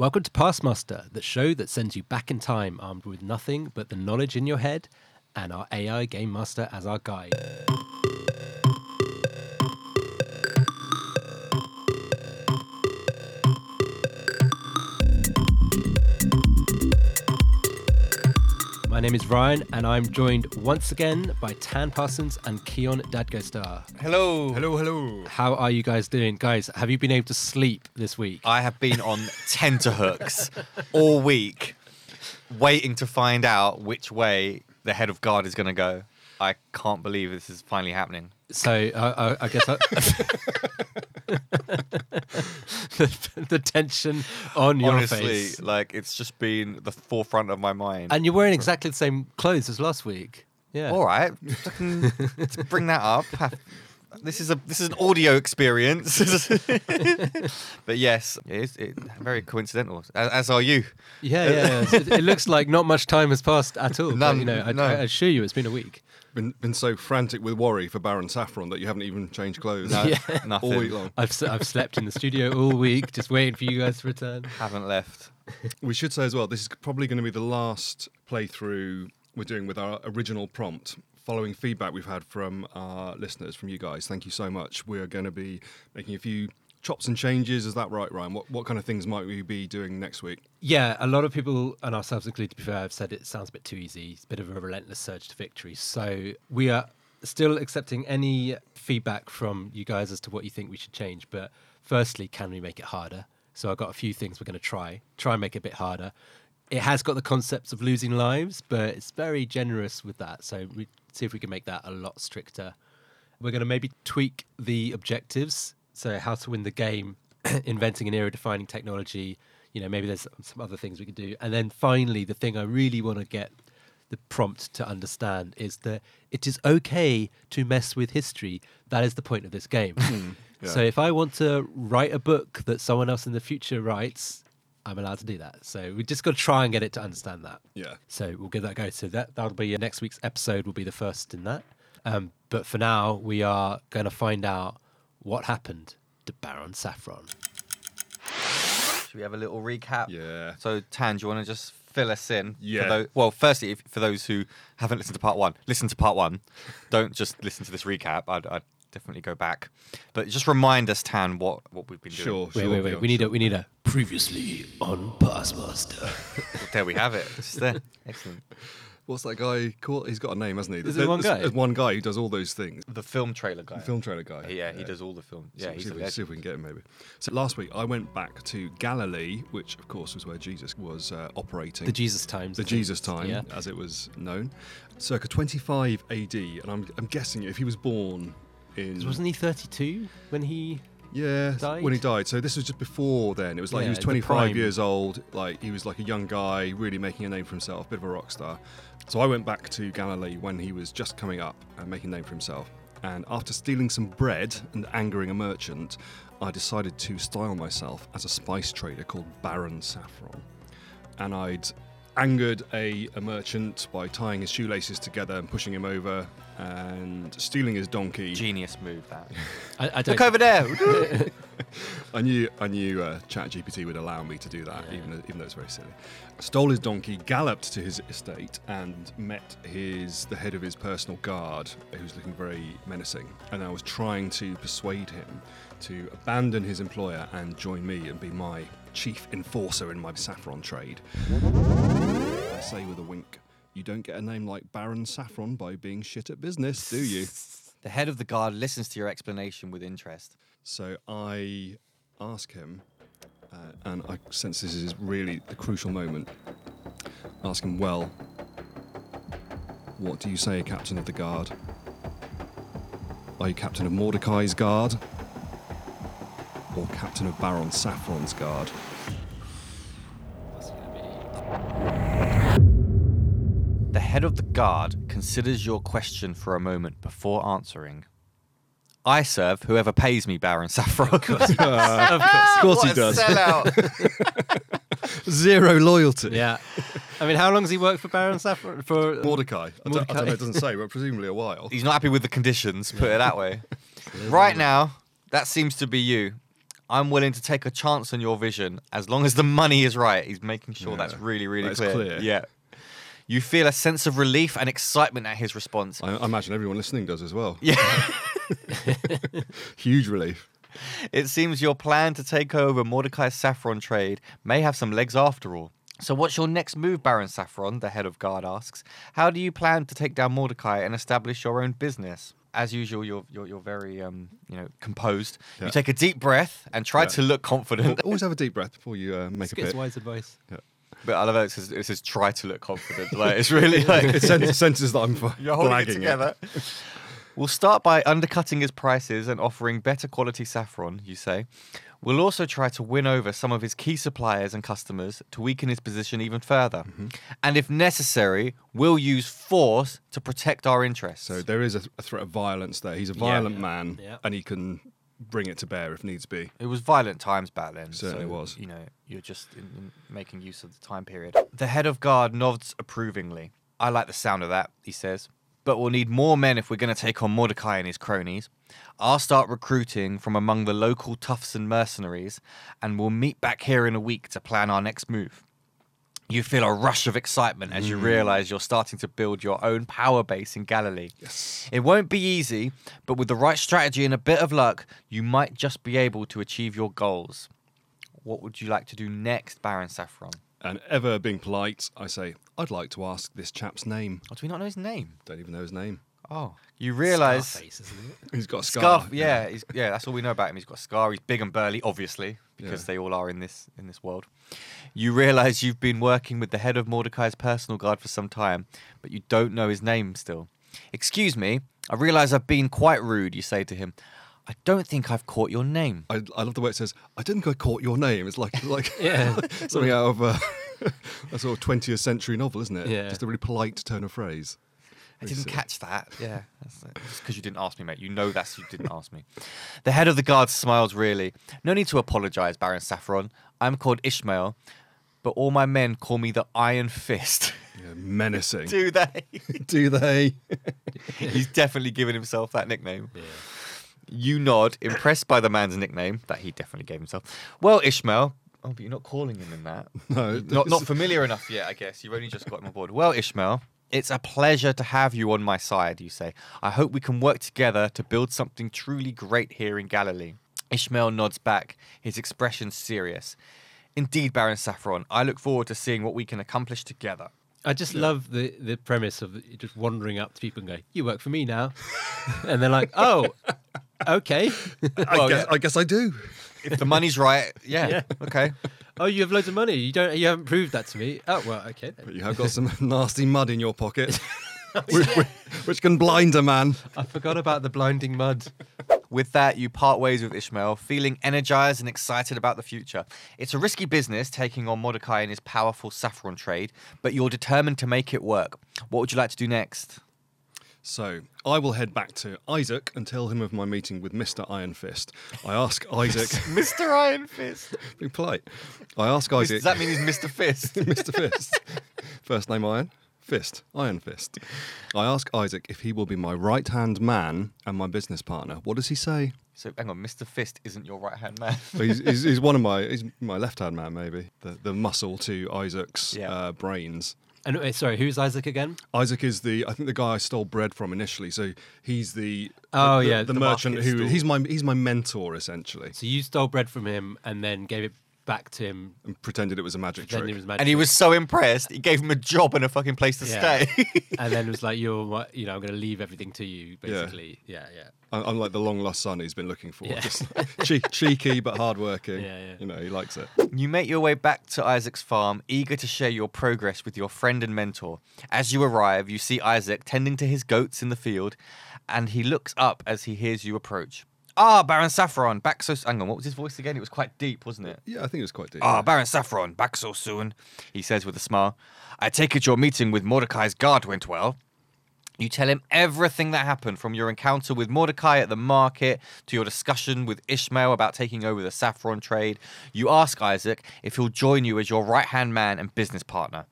Welcome to Pastmaster, the show that sends you back in time armed with nothing but the knowledge in your head and our AI Game Master as our guide. My name is Ryan, and I'm joined once again by Tan Parsons and Keon Dadgostar. Hello. Hello, hello. How are you guys doing? Guys, have you been able to sleep this week? I have been on tenterhooks all week, waiting to find out which way the head of guard is going to go. I can't believe this is finally happening. So uh, I, I guess I, the, the tension on your Honestly, face, like it's just been the forefront of my mind. and you're wearing exactly the same clothes as last week. Yeah. all right, let's bring that up. This is a this is an audio experience, but yes, it is it, very coincidental. As, as are you. Yeah, yeah. yeah. So it, it looks like not much time has passed at all. but, None, you know, I, no. I assure you, it's been a week. Been been so frantic with worry for Baron Saffron that you haven't even changed clothes No, Yeah. nothing. all week long. I've s- I've slept in the studio all week, just waiting for you guys to return. Haven't left. We should say as well, this is probably going to be the last playthrough we're doing with our original prompt. Following feedback we've had from our listeners, from you guys, thank you so much. We're going to be making a few chops and changes. Is that right, Ryan? What what kind of things might we be doing next week? Yeah, a lot of people, and ourselves included, to be fair, have said it sounds a bit too easy. It's a bit of a relentless surge to victory. So we are still accepting any feedback from you guys as to what you think we should change. But firstly, can we make it harder? So I've got a few things we're going to try. Try and make it a bit harder. It has got the concepts of losing lives, but it's very generous with that. So we see if we can make that a lot stricter. We're going to maybe tweak the objectives. So uh, how to win the game, inventing an era-defining technology. You know, maybe there's some other things we could do. And then finally, the thing I really want to get the prompt to understand is that it is okay to mess with history. That is the point of this game. Hmm. yeah. So if I want to write a book that someone else in the future writes, I'm allowed to do that. So we just got to try and get it to understand that. Yeah. So we'll give that a go. So that that'll be uh, next week's episode. Will be the first in that. Um, but for now, we are going to find out what happened to Baron Saffron. Should we have a little recap? Yeah. So, Tan, do you want to just fill us in? for Yeah. tho- well, firstly, if, for those who haven't listened to part one, listen to part one. Don't just listen to this recap. I'd, I'd definitely go back. But just remind us, Tan, what, what we've been doing. Sure. Wait, sure, wait, wait. sure, we need sure. a we need a previously on Pastmaster. There we have it. It's there. Excellent. What's that guy called? He's got a name, hasn't he? Is there one guy? There's one guy who does all those things. The film trailer guy. The film trailer guy. Yeah, he does all the film. Yeah, So he's see, if we, see if we can get him maybe. So last week I went back to Galilee, which of course was where Jesus was uh, operating. the Jesus times. the Jesus time, Yeah. as it was known, circa 25 AD, and I'm, I'm guessing if he was born in Wasn't he 32 when he? Yeah died? when he died. So this was just before then. It was like Yeah, he was 25 years old, like he was like a young guy, really making a name for himself, a bit of a rock star. So I went back to Galilee when he was just coming up and making a name for himself. And after stealing some bread and angering a merchant, I decided to style myself as a spice trader called Baron Saffron. And I'd angered a, a merchant by tying his shoelaces together and pushing him over and stealing his donkey. Genius move, that. I, I Look over there. I knew I knew uh, ChatGPT would allow me to do that, even though, even though it's very silly. Stole his donkey, galloped to his estate, and met his the head of his personal guard, who was looking very menacing. And I was trying to persuade him to abandon his employer and join me and be my chief enforcer in my saffron trade. I say with a wink, you don't get a name like Baron Saffron by being shit at business, do you? the head of the guard listens to your explanation with interest. So I ask him, uh, and I sense this is really the crucial moment. Ask him, well, what do you say, Captain of the Guard? Are you Captain of Mordechai's Guard? Or Captain of Baron Saffron's Guard? What's it gonna The head of the guard considers your question for a moment before answering. I serve whoever pays me, Baron Saffron. of course, be? of course. Of course he what a does. sellout. Zero loyalty. Yeah. I mean, how long has he worked for Baron Saffron? For um, Mordechai. I, don't, I don't know, it doesn't say, but presumably a while. He's not happy with the conditions, put it that way. right now, that seems to be you. I'm willing to take a chance on your vision as long as the money is right. He's making sure that's really, really that's clear. clear. Yeah. You feel a sense of relief and excitement at his response. I, I imagine everyone listening does as well. Yeah. Huge relief. It seems your plan to take over Mordechai's saffron trade may have some legs after all. So, what's your next move, Baron Saffron? The head of guard asks. How do you plan to take down Mordechai and establish your own business? As usual, you're you're, you're very um, you know composed. Yeah. You take a deep breath and try Yeah. to look confident. Always have a deep breath before you uh, make Let's a get bit. wise advice. But I love how it says, it says try to look confident. Like it's really like It's sen- sentences that I'm f- You're holding it blagging together. we'll start by undercutting his prices and offering better quality saffron, you say. We'll also try to win over some of his key suppliers and customers to weaken his position even further. Mm-hmm. And if necessary, we'll use force to protect our interests. So there is a, a threat of violence there. He's a violent Yeah. man, Yeah. and he can bring it to bear if needs be. It was violent times back then. Certainly so, was. You know, you're just in, in making use of the time period. The head of guard nods approvingly. I like the sound of that, he says. But we'll need more men if we're going to take on Mordechai and his cronies. I'll start recruiting from among the local toughs and mercenaries, and we'll meet back here in a week to plan our next move. You feel a rush of excitement as you hmm. realize you're starting to build your own power base in Galilee. Yes. It won't be easy, but with the right strategy and a bit of luck, you might just be able to achieve your goals. What would you like to do next, Baron Saffron? And ever being polite, I say, I'd like to ask this chap's name. Oh, do we not know his name? Don't even know his name. Oh, you realize Scarface, isn't it? He's got a scar. Scarf. Yeah, he's, yeah, that's all we know about him. He's got a scar. He's big and burly, obviously, because Yeah. they all are in this in this world. You realize you've been working with the head of Mordechai's personal guard for some time, but you don't know his name still. Excuse me, I realize I've been quite rude. You say to him, I don't think I've caught your name. I, I love the way it says, I didn't go caught your name. It's like like Yeah. something out of uh, a sort of 20th century novel, isn't it? Yeah. Just a really polite turn of phrase. I didn't silly. catch that. Yeah, that's because you didn't ask me, mate. You know that's you didn't ask me. The head of the guards smiles really. No need to apologise, Baron Saffron. I'm called Ishmael, but all my men call me the Iron Fist. Yeah, menacing. Do they? Do they? He's definitely given himself that nickname. Yeah. You nod, impressed by the man's nickname that he definitely gave himself. Well, Ishmael. Oh, but you're not calling him in that. No, not not familiar enough yet, I guess. You've only just got him on board. Well, Ishmael, it's a pleasure to have you on my side, you say. I hope we can work together to build something truly great here in Galilee. Ishmael nods back, his expression serious. Indeed, Baron Saffron, I look forward to seeing what we can accomplish together. I just love the, the premise of just wandering up to people and going, "You work for me now," and they're like, "Oh, okay. I, Well, guess, yeah. I guess I do. If the money's right, yeah, Yeah. okay. oh, you have loads of money. You don't. You haven't proved that to me. Oh well, okay. then. But you have got some nasty mud in your pocket, which, which- which can blind a man. I forgot about the blinding mud. With that, you part ways with Ishmael, feeling energized and excited about the future. It's a risky business taking on Mordechai and his powerful saffron trade, but you're determined to make it work. What would you like to do next? So I will head back to Isaac and tell him of my meeting with Mr. Iron Fist. I ask Isaac, Mr. Iron Fist. be polite. I ask Isaac, Does that mean he's Mr. Fist? Mr. Fist. First name Iron, Fist, Iron Fist. I ask Isaac if he will be my right hand man and my business partner. What does he say? so hang on, Mr. Fist isn't your right hand man. He's, he's, he's one of my he's my left hand man, maybe the the muscle to Isaac's Yeah. uh, brains. And wait, sorry, who's Isaac again? Isaac is the I think the guy I stole bread from initially. So he's the Oh, the, yeah, the, the merchant who stall. he's my he's my mentor essentially, So you stole bread from him and then gave it back to him. and pretended it was a magic trick. it was magic. and he was so impressed, he gave him a job and a fucking place to Yeah. stay. and then it was like, "You're, what- you know, I'm going to leave everything to you." Basically, yeah, yeah. I- I'm like the long lost son he's been looking for. Yeah. Just che- cheeky but hardworking. Yeah, yeah. You know, he likes it. You make your way back to Isaac's farm, eager to share your progress with your friend and mentor. As you arrive, you see Isaac tending to his goats in the field, and he looks up as he hears you approach. Ah, Baron Saffron, back so. Hang on, what was his voice again? It was quite deep, wasn't it? Yeah, I think it was quite deep. Ah, Baron Saffron, back so soon, he says with a smile. I take it your meeting with Mordechai's guard went well. You tell him everything that happened from your encounter with Mordechai at the market to your discussion with Ishmael about taking over the saffron trade. You ask Isaac if he'll join you as your right hand man and business partner.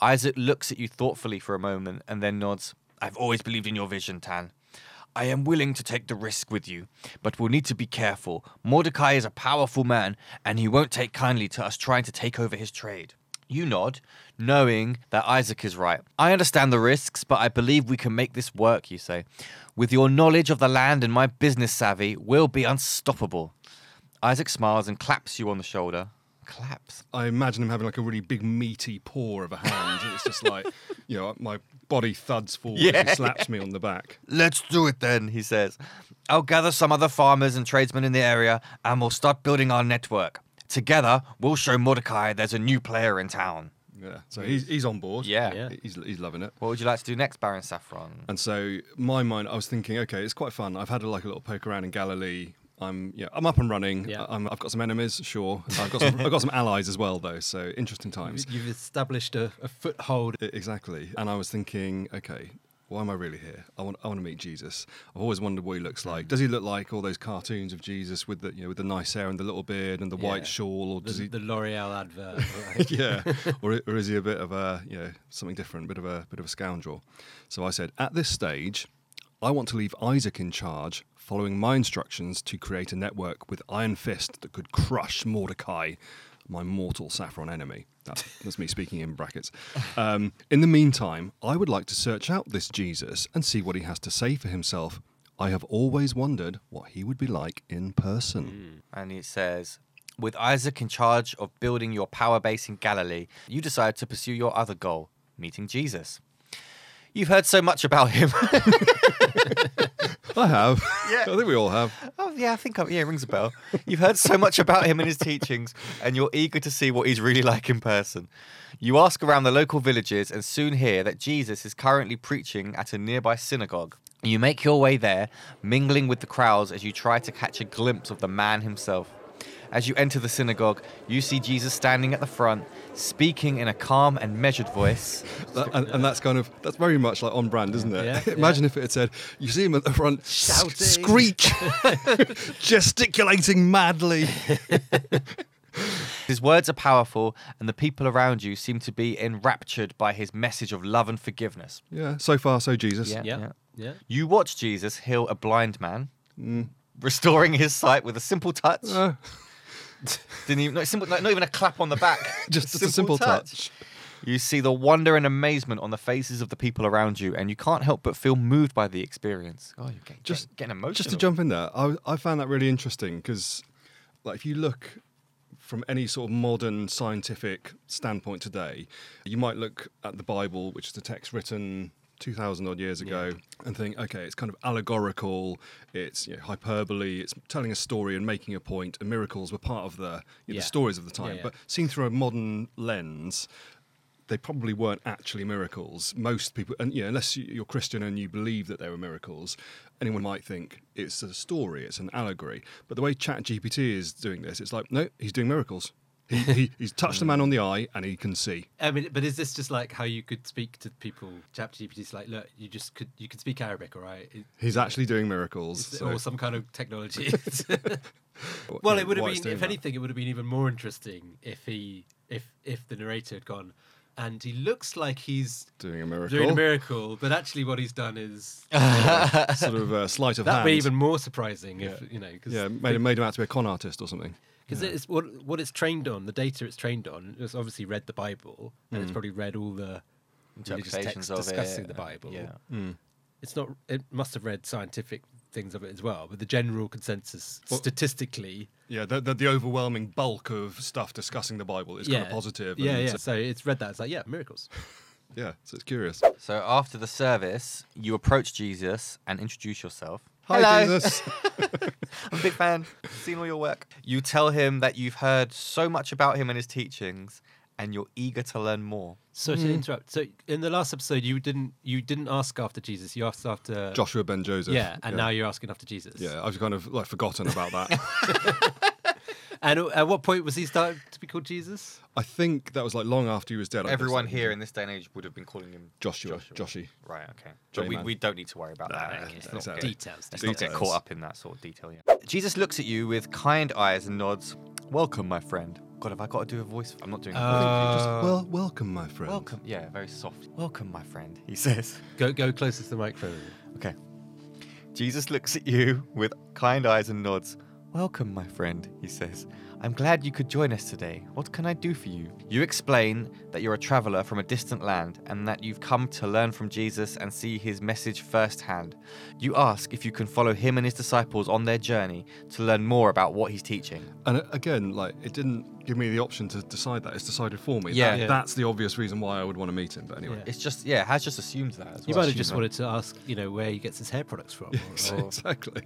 Isaac looks at you thoughtfully for a moment and then nods. I've always believed in your vision, Tan. I am willing to take the risk with you, but we'll need to be careful. Mordechai is a powerful man, and he won't take kindly to us trying to take over his trade. You nod, knowing that Isaac is right. I understand the risks, but I believe we can make this work, you say. With your knowledge of the land and my business savvy, we'll be unstoppable. Isaac smiles and claps you on the shoulder. Claps. I imagine him having like a really big meaty paw of a hand. it's just like, you know, my body thuds forward Yeah. and he slaps me on the back. Let's do it then, he says. I'll gather some other farmers and tradesmen in the area and we'll start building our network. Together, we'll show Mordechai there's a new player in town. Yeah, so he's, he's on board. Yeah. Yeah. He's, he's loving it. What would you like to do next, Baron Saffron? And so my mind, I was thinking, okay, it's quite fun. I've had a, like a little poke around in Galilee. I'm, yeah, I'm up and running. Yeah. I'm, I've got some enemies, sure. I've got some, I've got some allies as well, though. So interesting times. You've established a, a foothold. I- Exactly. And I was thinking, okay, why am I really here? I want, I want to meet Jesus. I've always wondered what he looks like. Mm. Does he look like all those cartoons of Jesus with the, you know, with the nice hair and the little beard and the Yeah. white shawl, or The, does he? the L'Oreal advert. right? yeah, or, or is he a bit of a, you know, something different, bit of a bit of a scoundrel? So I said, at this stage, I want to leave Isaac in charge, following my instructions to create a network with Iron Fist that could crush Mordechai, my mortal saffron enemy. That, that's me speaking in brackets. Um, in the meantime, I would like to search out this Jesus and see what he has to say for himself. I have always wondered what he would be like in person. And it says, with Isaac in charge of building your power base in Galilee, you decide to pursue your other goal, meeting Jesus. You've heard so much about him. I have. Yeah. I think we all have. oh, yeah, I think, I, yeah, it rings a bell. You've heard so much about him and his teachings, and you're eager to see what he's really like in person. You ask around the local villages and soon hear that Jesus is currently preaching at a nearby synagogue. You make your way there, mingling with the crowds as you try to catch a glimpse of the man himself. As you enter the synagogue, you see Jesus standing at the front, speaking in a calm and measured voice. That- and, and that's kind of that's very much like on brand, isn't it? Yeah, Imagine if it had said, "You see him at the front, s- Shouting. screech, gesticulating madly." His words are powerful, and the people around you seem to be enraptured by his message of love and forgiveness. Yeah, so far so Jesus. Yeah. yeah. Yeah. You watch Jesus heal a blind man, restoring his sight with a simple touch. Uh, Didn't even not simple, not, not even a clap on the back. just, just a simple touch. You see the wonder and amazement on the faces of the people around you, and you can't help but feel moved by the experience. Oh, you're getting, Just- getting, getting emotional. Just to jump in there, I, I found that really interesting because, like, if you look from any sort of modern scientific standpoint today, you might look at the Bible, which is a text written 2,000 odd years ago, and think, okay, it's kind of allegorical, it's you know, hyperbole, it's telling a story and making a point, and miracles were part of the, you know, Yeah. the stories of the time. yeah. But seen through a modern lens, they probably weren't actually miracles. Most people, and yeah, unless you- you're Christian and you believe that they were miracles, anyone might think it's a story, it's an allegory. But the way ChatGPT is doing this, it's like, no, he's doing miracles. He, he, he's touched the man on the eye and he can see. I mean, but is this just like how you could speak to people? ChatGPT's like, look, you just could you could speak Arabic, all right? It- He's actually doing miracles. so- or some kind of technology. well, yeah, it would have been, if that. anything, it would have been even more interesting if he, if if the narrator had gone, and he looks like he's doing a miracle. doing a miracle, but actually what he's done is sort of a sleight of that'd hand. be even more surprising if you know, because yeah, made him, made him out to be a con artist or something. Because it's what what it's trained on, the data it's trained on. It's obviously read the Bible, and it's mm. probably read all the religious Interpretations texts of discussing it. the Bible. Yeah. Mm. It's not. It must have read scientific things of it as well, but the general consensus, Well- statistically, Yeah, the, the, the overwhelming bulk of stuff discussing the Bible is yeah, kind of positive. Yeah, and yeah. So, So it's read that. It's like, yeah, miracles. yeah, so it's curious. So after the service, you approach Jesus and introduce yourself. Hi, Hello. Jesus. I'm a big fan. Seen all your work. You tell him that you've heard so much about him and his teachings, and you're eager to learn more. So to hmm. interrupt. So in the last episode, you didn't you didn't ask after Jesus. You asked after Joshua Ben Joseph. Yeah, and now you're asking after Jesus. Yeah, I've kind of like forgotten about that. And at what point was he starting to be called Jesus? I think that was like long after he was dead. I guess, Everyone like, here in this day and age would have been calling him Joshua, Joshy. Right. Okay. But we, J-Man. we don't need to worry about Nah, that. nah, Let's not exactly. get- Details. Let's not get Details. caught up in that sort of detail. Yeah. Jesus looks at you with kind eyes and nods. Welcome, my friend. God, have I got to do a voice? I'm not doing a voice. Uh, Just well, welcome, my friend. Welcome. Yeah, very soft. Welcome, my friend. He says. Go go closer to the microphone. Okay. Jesus looks at you with kind eyes and nods. Welcome, my friend, he says. I'm glad you could join us today. What can I do for you? You explain that you're a traveler from a distant land and that you've come to learn from Jesus and see his message firsthand. You ask if you can follow him and his disciples on their journey to learn more about what he's teaching. And uh, again, like it didn't give me the option to decide that. It's decided for me. Yeah. That- Yeah. that's the obvious reason why I would want to meet him. But anyway, Yeah. It's just, yeah, Has just assumed that. As You might have just Assumed wanted to ask, you know, where he gets his hair products from. Yeah, or- or- exactly.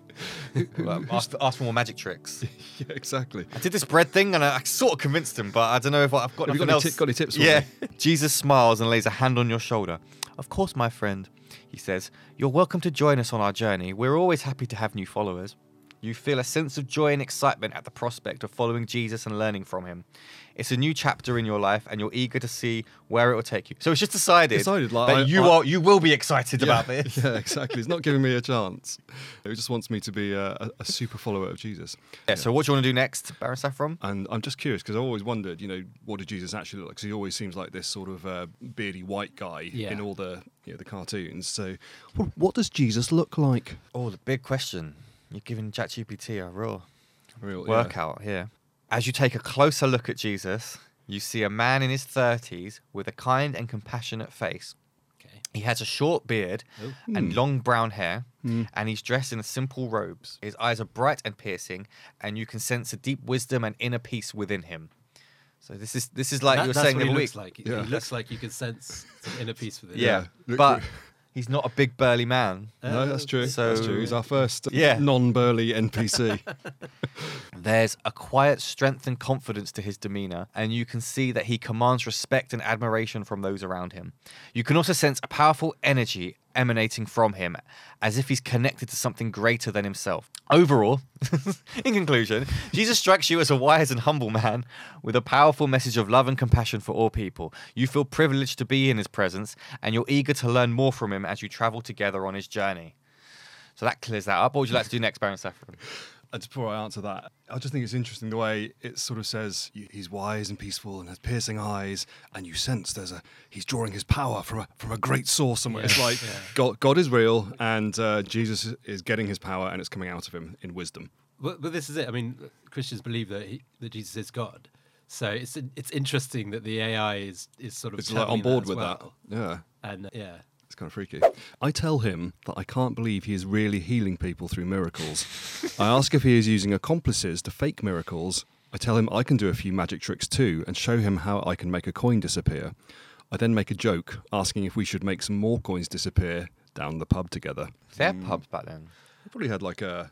that. Well, ask, ask for more magic tricks. yeah, exactly. I did this bread thing and I, I sort of convinced him, but I don't know if I've got Have you nothing got any else. got any tips for yeah. me? Jesus smiles and lays a hand on your shoulder. Of course, my friend, he says. You're welcome to join us on our journey. We're always happy to have new followers. You feel a sense of joy and excitement at the prospect of following Jesus and learning from him. It's a new chapter in your life, and you're eager to see where it will take you. So it's just decided, Decided, like, that I- you I- are you will be excited yeah, about this. Yeah, exactly. It's not giving me a chance. It just wants me to be a, a, a super follower of Jesus. Yeah, So what do you want to do next, Baron Saffron? And I'm just curious because I always wondered, you know, what did Jesus actually look like? Because he always seems like this sort of uh, beardy white guy Yeah. in all the you know, the cartoons. So, what, what does Jesus look like? Oh, the big question. You're giving ChatGPT a real Real yeah. workout here. As you take a closer look at Jesus, you see a man in his 30s with a kind and compassionate face. okay. He has a short beard Oh. and Hmm. long brown hair, Hmm. and he's dressed in simple robes. His eyes are bright and piercing, and you can sense a deep wisdom and inner peace within him. So this is this is like That- you were that's saying what the he looks week. like. He- Yeah. He looks like you can sense some inner peace with it. Yeah, Yeah. But he's not a big burly man. Uh, no, that's true. that's So- true. He's our first Yeah. non-burly NPC. There's a quiet strength and confidence to his demeanor, and you can see that he commands respect and admiration from those around him. You can also sense a powerful energy emanating from him, as if he's connected to something greater than himself. Overall, in conclusion, Jesus strikes you as a wise and humble man with a powerful message of love and compassion for all people. You feel privileged to be in his presence, and you're eager to learn more from him as you travel together on his journey. So that clears that up. What would you like to do next, Baron Saffron? And before I answer that, I just think it's interesting the way it sort of says he's wise and peaceful and has piercing eyes, and you sense there's a he's drawing his power from a from a great source somewhere. It's like yeah. God, God is real, and uh, Jesus is getting his power, and it's coming out of him in wisdom. But, but this is it. I mean, Christians believe that he, that Jesus is God. So it's it's interesting that the AI is is sort of It's like on board with well. that. Yeah. And uh, yeah, kind of freaky. I tell him that I can't believe he is really healing people through miracles. I ask if he is using accomplices to fake miracles. I tell him I can do a few magic tricks too and show him how I can make a coin disappear. I then make a joke, asking if we should make some more coins disappear down the pub together. They had hmm. pubs back then. They probably had like a,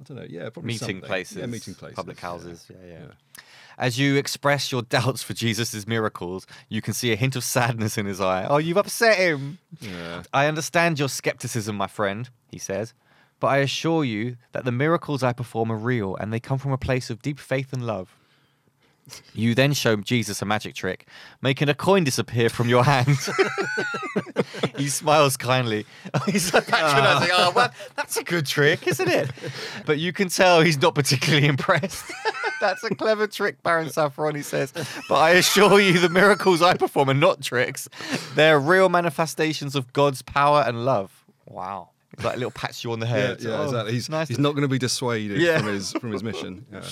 I don't know, yeah, probably meeting something. places, Yeah, meeting places. public yeah. houses. Yeah, yeah. Yeah. As you express your doubts for Jesus' miracles, you can see a hint of sadness in his eye. Oh, you've upset him. Yeah. I understand your skepticism, my friend, he says, but I assure you that the miracles I perform are real and they come from a place of deep faith and love. You then show Jesus a magic trick, making a coin disappear from your hand. he smiles kindly. He's patronizing. Oh, well, that's a good trick, isn't it? But you can tell he's not particularly impressed. that's a clever trick, Baron Saffron, he says. But I assure you, the miracles I perform are not tricks. They're real manifestations of God's power and love. Wow. Like a little pats you on the head. yeah, Oh, exactly. He's, nice he's not going to be dissuaded Yeah. from his from his mission. Yeah.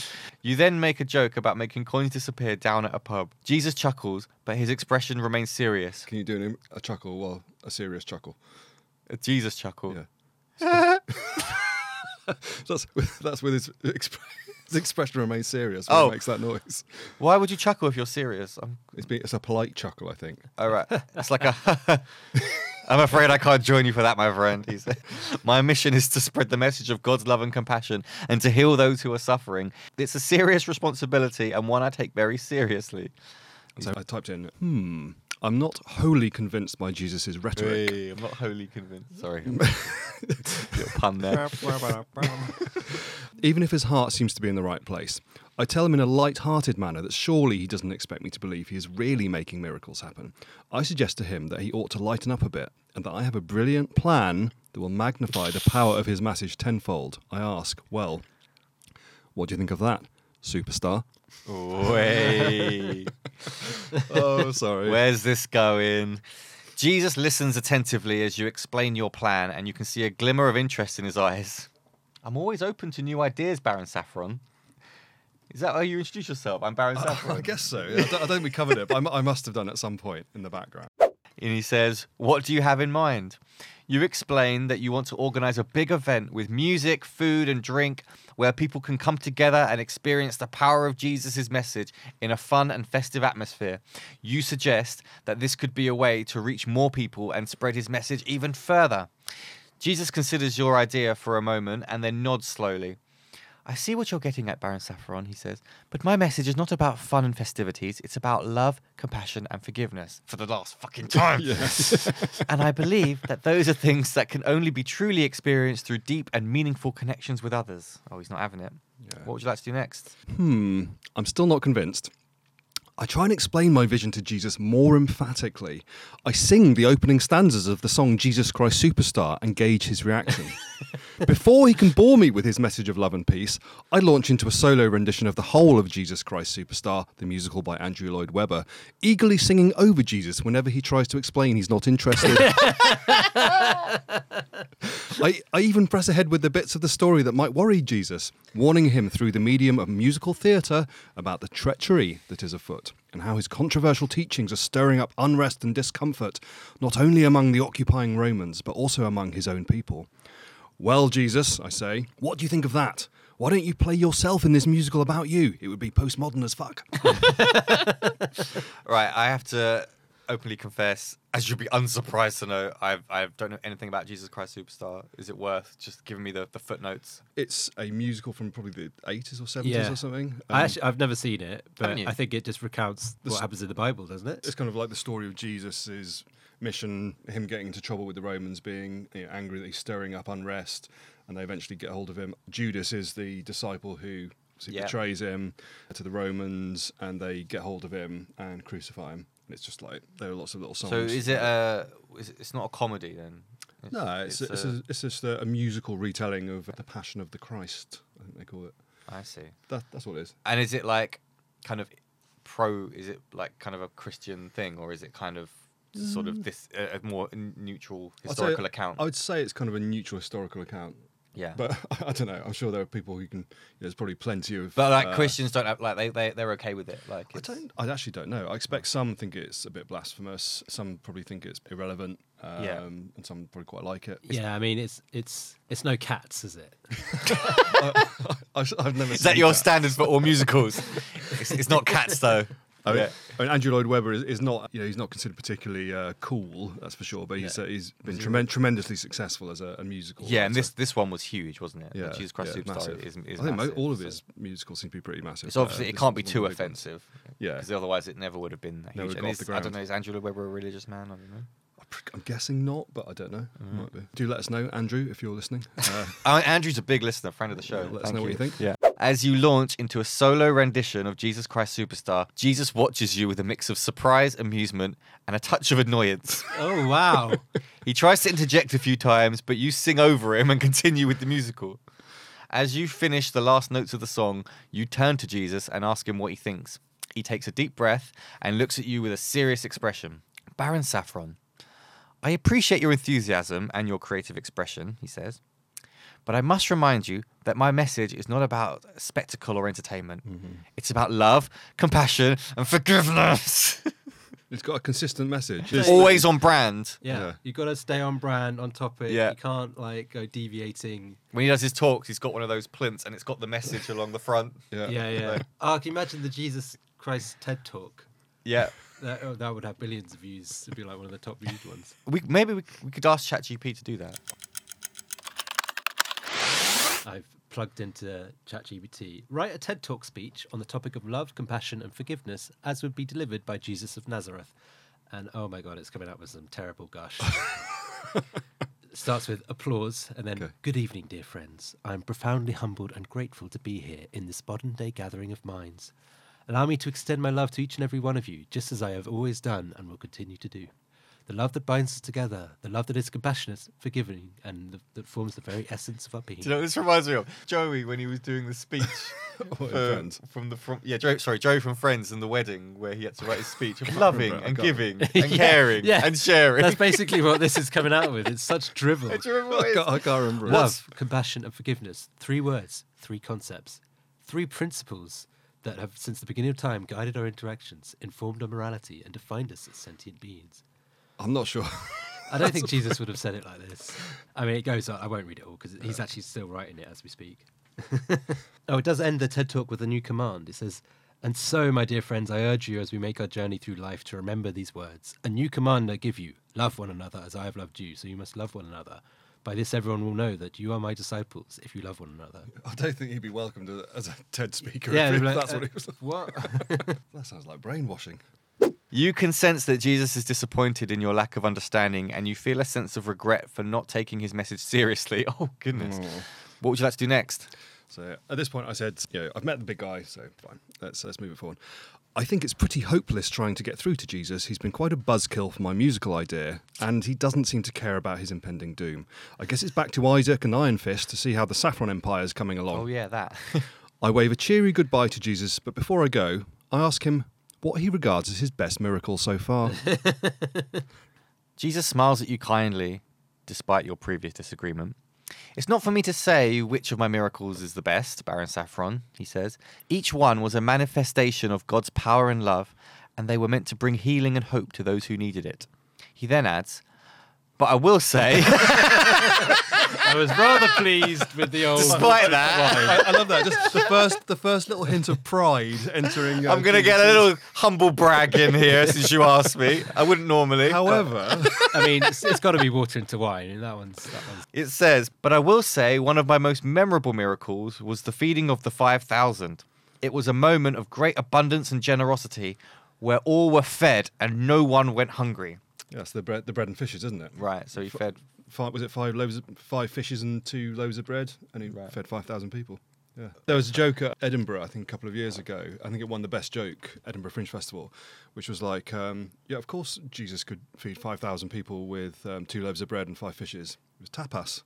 You then make a joke about making coins disappear down at a pub. Jesus chuckles, but his expression remains serious. Can you do an, a chuckle? Well, a serious chuckle. A Jesus chuckle. Yeah. that's with, that's with his, expr- his expression remains serious when Oh. he makes that noise. Why would you chuckle if you're serious? I'm, It's, be, it's a polite chuckle, I think. all right. It's like a. I'm afraid I can't join you for that, my friend. He said, "My mission is to spread the message of God's love and compassion, and to heal those who are suffering. It's a serious responsibility, and one I take very seriously. So I typed in, hmm, I'm not wholly convinced by Jesus' rhetoric. Hey, I'm not wholly convinced. Sorry, little pun there. Even if his heart seems to be in the right place, I tell him in a light-hearted manner that surely he doesn't expect me to believe he is really making miracles happen. I suggest to him that he ought to lighten up a bit and that I have a brilliant plan that will magnify the power of his message tenfold. I ask, well, what do you think of that, superstar? Way. oh, sorry. Where's this going? Jesus listens attentively as you explain your plan, and you can see a glimmer of interest in his eyes. I'm always open to new ideas, Baron Saffron. Is that how you introduce yourself? I'm Baron Saffron. I guess so. I don't, I don't think we covered it, but I I must have done at some point in the background. And he says, What do you have in mind? You explain that you want to organize a big event with music, food, and drink where people can come together and experience the power of Jesus' message in a fun and festive atmosphere. You suggest that this could be a way to reach more people and spread his message even further. Jesus considers your idea for a moment and then nods slowly. I see what you're getting at, Baron Saffron, he says, but my message is not about fun and festivities. It's about love, compassion, and forgiveness. For the last fucking time. and I believe that those are things that can only be truly experienced through deep and meaningful connections with others. Oh, he's not having it. What would you like to do next? Hmm, I'm still not convinced. I try and explain my vision to Jesus more emphatically. I sing the opening stanzas of the song Jesus Christ Superstar and gauge his reaction. Before he can bore me with his message of love and peace, I launch into a solo rendition of the whole of Jesus Christ Superstar, the musical by Andrew Lloyd Webber, eagerly singing over Jesus whenever he tries to explain he's not interested. I, I even press ahead with the bits of the story that might worry Jesus, warning him through the medium of musical theatre about the treachery that is afoot and how his controversial teachings are stirring up unrest and discomfort, not only among the occupying Romans, but also among his own people. Well, Jesus, I say, what do you think of that? Why don't you play yourself in this musical about you? It would be postmodern as fuck. Right, I have to openly confess, as you'll be unsurprised to know, I've, I don't know anything about Jesus Christ Superstar. Is it worth just giving me the, the footnotes? it's a musical from probably the 80s or 70s Yeah. or something. I Um, actually, I've never seen it, but Haven't you? I think it just recounts The s- what happens in the Bible, doesn't it? it's kind of like the story of Jesus' mission, him getting into trouble with the Romans, being you know, angry that he's stirring up unrest, and they eventually get hold of him. Judas is the disciple who so Yeah. betrays him to the Romans, and they get hold of him and crucify him. It's just like there are lots of little songs. So is it a? Is it, it's not a comedy then? No, it's, it's, a- a, it's just a, a musical retelling of the Passion of the Christ. I think they call it. I see. That, that's what it is. And is it like kind of pro? Is it like kind of a Christian thing, or is it kind of sort of mm. this a, a more neutral say- historical account? I would say it's kind of a neutral historical account. Yeah. But I don't know. I'm sure there are people who can. You know, there's probably plenty of. But like uh, Christians don't have like they they they're okay with it. Like I don't. I actually don't know. I expect some think it's a bit blasphemous. Some probably think it's irrelevant. Um, Yeah. And some probably quite like it. Yeah, I mean, it's it's it's no cats, is it? I, have never. Is that seen your standards for all musicals? it's, it's not cats though. I mean, Yeah. I mean, Andrew Lloyd Webber is, is not. You know, he's not considered particularly uh, cool. That's for sure. But he's Yeah. uh, he's been tremen- tremendously successful as a, a musical. Yeah, and this this one was huge, wasn't it? Yeah, Jesus Christ yeah, Superstar massive. is, is I think mo- massive, all of so- his musicals seem to be pretty massive. It's obviously uh, it can't be too of the ones. offensive. Yeah. because otherwise it never would have been Never huge. got And off is, I don't know. Is Andrew Lloyd Webber a religious man? I don't know. I'm guessing not, but I don't know. Might be. Do let us know, Andrew, if you're listening. Uh, Andrew's a big listener, friend of the show. Yeah, let us Thank know what you think. Yeah. As you launch into a solo rendition of Jesus Christ Superstar, Jesus watches you with a mix of surprise, amusement, and a touch of annoyance. Oh wow! He tries to interject a few times, but you sing over him and continue with the musical. As you finish the last notes of the song, you turn to Jesus and ask him what he thinks. He takes a deep breath and looks at you with a serious expression. Baron Saffron, I appreciate your enthusiasm and your creative expression, he says. But I must remind you that my message is not about spectacle or entertainment. Mm-hmm. It's about love, compassion, and forgiveness. it's got a consistent message. It's Always on brand. Yeah, Yeah. you got to stay on brand, on topic. Yeah. You can't like go deviating. When he does his talks, he's got one of those plinths and it's got the message along the front. Yeah. Yeah, yeah. Like- oh, can you imagine the Jesus Christ TED Talk? Yeah. That, oh, that would have billions of views. It'd be like one of the top viewed ones. We maybe we, we could ask ChatGPT to do that. I've plugged into ChatGPT. Write a TED Talk speech on the topic of love, compassion, and forgiveness, as would be delivered by Jesus of Nazareth. And oh my god, it's coming out with some terrible gush. Starts with applause and then, Okay. Good evening, dear friends. I am profoundly humbled and grateful to be here in this modern day gathering of minds. Allow me to extend my love to each and every one of you, just as I have always done and will continue to do. The love that binds us together, the love that is compassionate, forgiving, and the, that forms the very essence of our being. Do you know this reminds me of? Joey when he was doing the speech for- from the from yeah, Joey, sorry, Joey from Friends and the wedding where he had to write his speech of loving and can't giving and Yeah, caring yeah. and sharing. That's basically what this is coming out with. It's such drivel. Do you I can't. I can't remember. it. Love, compassion, and forgiveness. Three words, three concepts, three principles that have, since the beginning of time, guided our interactions, informed our morality, and defined us as sentient beings. I'm not sure. I don't think Jesus would have said it like this. I mean, it goes on. I won't read it all because he's actually still writing it as we speak. oh, it does end the TED Talk with a new command. It says, And so, my dear friends, I urge you as we make our journey through life to remember these words. A new command I give you love one another as I have loved you, so you must love one another. By this, everyone will know that you are my disciples if you love one another. I don't think he'd be welcomed as a TED speaker. Yeah, if like, that's uh, what he was. What? That sounds like brainwashing. You can sense that Jesus is disappointed in your lack of understanding, and you feel a sense of regret for not taking his message seriously. Oh goodness! Hmm. What would you like to do next? So at this point, I said, you know, I've met the big guy, so fine. Let's let's move it forward. I think it's pretty hopeless trying to get through to Jesus. He's been quite a buzzkill for my musical idea, and he doesn't seem to care about his impending doom. I guess it's back to Isaac and Iron Fist to see how the Saffron Empire is coming along. Oh yeah, that. I wave a cheery goodbye to Jesus, but before I go, I ask him what he regards as his best miracle so far. Jesus smiles at you kindly, despite your previous disagreement. It's not for me to say which of my miracles is the best, Baron Saffron, he says. Each one was a manifestation of God's power and love, and they were meant to bring healing and hope to those who needed it. He then adds, But I will say, I was rather pleased with the old. despite that, I, I love that. Just the first, the first little hint of pride entering. uh, I'm going to get a little humble brag in here since you asked me. I wouldn't normally. However, I mean, it's, it's got to be water into wine, and that one's that one's. It says, but I will say one of my most memorable miracles was the feeding of the 5,000. It was a moment of great abundance and generosity where all were fed and no one went hungry. Yes, the bread, the bread and fishes, isn't it? Right, so he fed. Five, was it five loaves, of, five fishes and two loaves of bread, and he Right. fed five thousand people. Yeah. There was a joke at Edinburgh, I think, a couple of years ago. I think it won the best joke, Edinburgh Fringe Festival, which was like, um, yeah, of course Jesus could feed 5,000 people with um, two loaves of bread and five fishes. It was tapas.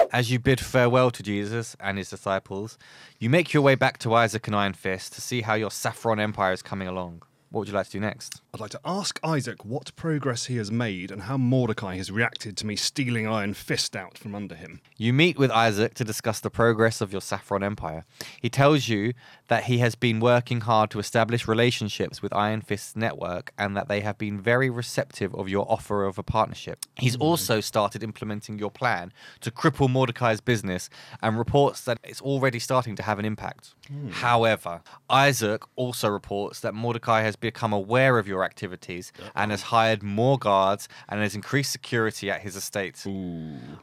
As you bid farewell to Jesus and his disciples, you make your way back to Isaac and Iron Fist to see how your Saffron Empire is coming along. What would you like to do next? I'd like to ask Isaac what progress he has made and how Mordechai has reacted to me stealing Iron Fist out from under him. You meet with Isaac to discuss the progress of your Saffron Empire. He tells you that he has been working hard to establish relationships with Iron Fist's network and that they have been very receptive of your offer of a partnership. He's hmm. also started implementing your plan to cripple Mordechai's business and reports that it's already starting to have an impact. Hmm. However, Isaac also reports that Mordechai has become aware of your activities and has hired more guards and has increased security at his estate.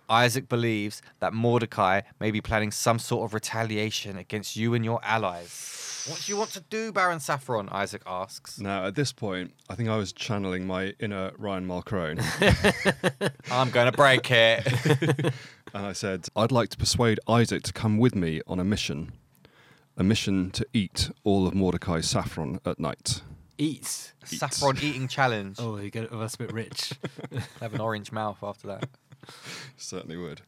Isaac believes that Mordechai may be planning some sort of retaliation against you and your allies. What do you want to do, Baron Saffron? Isaac asks. Now, at this point, I think I was channeling my inner Ryan Mulcrone. I'm going to break it. and I said, I'd like to persuade Isaac to come with me on a mission. A mission to eat all of Mordechai's saffron at night. Eat. Saffron eating challenge. Oh, you get oh, that's a bit rich. Have an orange mouth after that. Certainly would.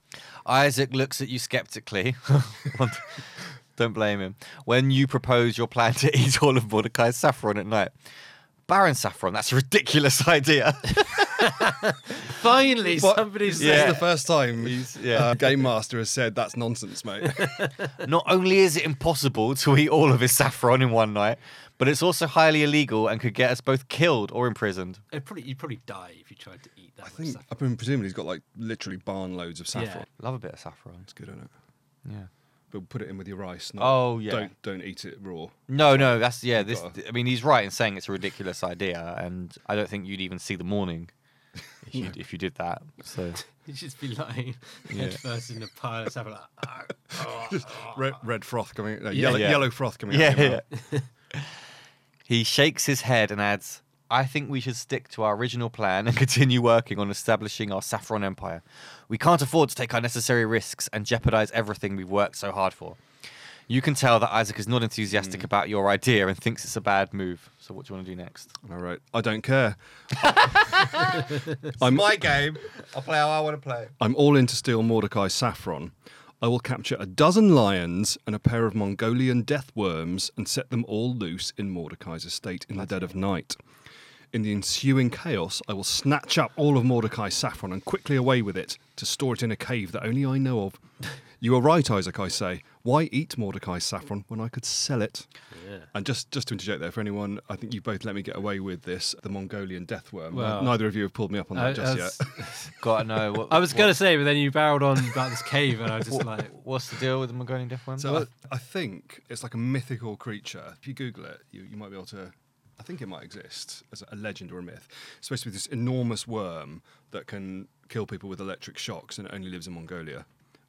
Isaac looks at you skeptically. Don't blame him. When you propose your plan to eat all of Mordechai's saffron at night. Baron Saffron, that's a ridiculous idea. Finally, What? somebody's Yeah. This is the first time He's- yeah. uh, Game Master has said that's nonsense, mate. Not only is it impossible to eat all of his saffron in one night, but it's also highly illegal and could get us both killed or imprisoned. It'd probably you'd probably die if you tried to eat that I much think, stuff. I've been presuming he's got like literally barn loads of Yeah. saffron. Love a bit of saffron. It's good, isn't it? Yeah. But put it in with your rice. Not, Oh, yeah. Don't don't eat it raw. No, no, that's yeah. You've This, gotta- I mean, he's right in saying it's a ridiculous idea, and I don't think you'd even see the morning if you if you did that. So You'd just be lying Yeah. head first in a pile of stuff like. "Ah, oh, oh." Red, red froth coming. No, Yeah. yellow, Yeah. yellow froth coming. yeah, out yeah. he shakes his head and adds, "I think we should stick to our original plan and continue working on establishing our saffron empire. We can't afford to take unnecessary risks and jeopardize everything we've worked so hard for." You can tell that Isaac is not enthusiastic Hmm. about your idea and thinks it's a bad move. So what do you want to do next? All right. I don't care. I'm, My game. I'll play how I want to play. I'm all in to steal Mordechai's saffron. I will capture a dozen lions and a pair of Mongolian death worms and set them all loose in Mordechai's estate in the dead of night. In the ensuing chaos, I will snatch up all of Mordechai's saffron and quickly away with it to store it in a cave that only I know of. You are right, Isaac, I say. Why eat Mordechai's saffron when I could sell it? Yeah. And just, just to interject there, for anyone, I think you both let me get away with this, the Mongolian death worm. Well, Neither of you have pulled me up on that I, just I yet. was, Gotta know. What, I was going to say, but then you barreled on about this cave, and I was just what- like, what's the deal with the Mongolian death worm? So I, I think it's like a mythical creature. If you Google it, you, you might be able to. I think it might exist as a legend or a myth. It's supposed to be this enormous worm that can kill people with electric shocks, and it only lives in Mongolia.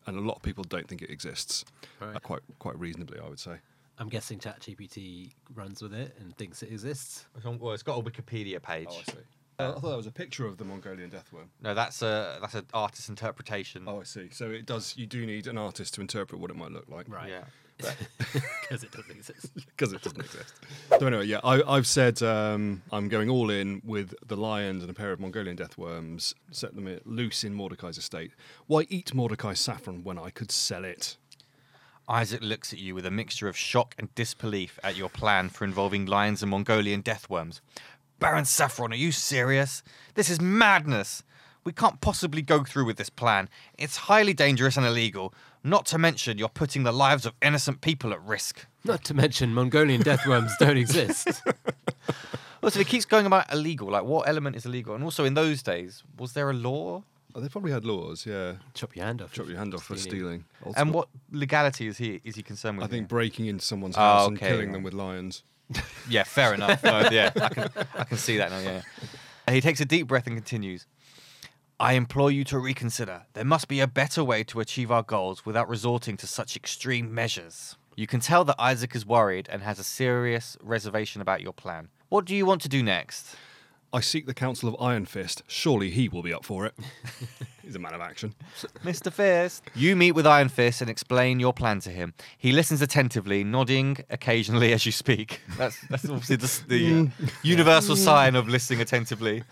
And a lot of people don't think it exists. Right. Uh, quite quite reasonably, I would say. I'm guessing ChatGPT runs with it and thinks it exists. well, it's got a Wikipedia page. Oh, I see. Uh, I thought that was a picture of the Mongolian death worm. No, that's a that's an artist's interpretation. Oh, I see. So it does. You do need an artist to interpret what it might look like. Right. Yeah. Because it doesn't exist. because it doesn't exist. So anyway, yeah, I, I've said um, I'm going all in with the lions and a pair of Mongolian death worms. Set them loose in Mordechai's estate. Why eat Mordechai's saffron when I could sell it? Isaac looks at you with a mixture of shock and disbelief at your plan for involving lions and Mongolian death worms. Baron Saffron, are you serious? This is madness. We can't possibly go through with this plan. It's highly dangerous and illegal. Not to mention, you're putting the lives of innocent people at risk. Not to mention Mongolian death worms don't exist. Also, it keeps going about illegal. Like, what element is illegal? And also, in those days, was there a law? Oh, they probably had laws, yeah. Chop your hand off. Chop your hand off for stealing. And what legality is he is he concerned with? I think here? breaking into someone's Oh, house and okay, killing them with lions. Yeah, fair enough. No, yeah, I can, I can see that now. Yeah. He takes a deep breath and continues. I implore you to reconsider. There must be a better way to achieve our goals without resorting to such extreme measures. You can tell that Isaac is worried and has a serious reservation about your plan. What do you want to do next? I seek the counsel of Iron Fist. Surely he will be up for it. He's a man of action. Mr. Fist. You meet with Iron Fist and explain your plan to him. He listens attentively, nodding occasionally as you speak. That's, that's obviously the, the uh, universal sign of listening attentively.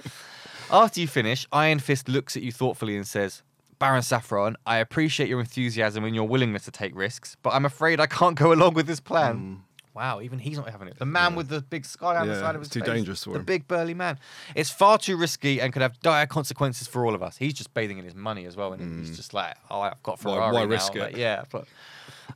After you finish, Iron Fist looks at you thoughtfully and says, Baron Saffron, I appreciate your enthusiasm and your willingness to take risks, but I'm afraid I can't go along with this plan. Hmm. Wow, even he's not having it. The man with the big sky on the Yeah, side of his it's too face, dangerous for the him. big burly man. It's far too risky and could have dire consequences for all of us. He's just bathing in his money as well, and he's hmm. just like, "Oh, I've got. Why- Ferrari why now." risk Like, it? yeah, but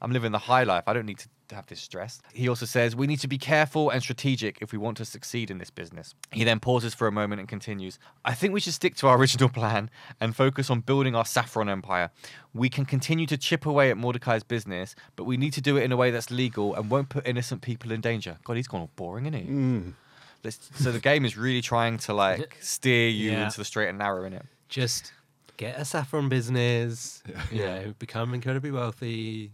I'm living the high life. I don't need to have this stress. He also says we need to be careful and strategic if we want to succeed in this business. He then pauses for a moment and continues. I think we should stick to our original plan and focus on building our saffron empire. We can continue to chip away at Mordechai's business, but we need to do it in a way that's legal and won't put innocent people in danger. God, he's gone all boring, isn't he? Mm. Let's, so the game is really trying to like steer you Yeah. into the straight and narrow in it. Just get a saffron business. Yeah. You know, become incredibly wealthy.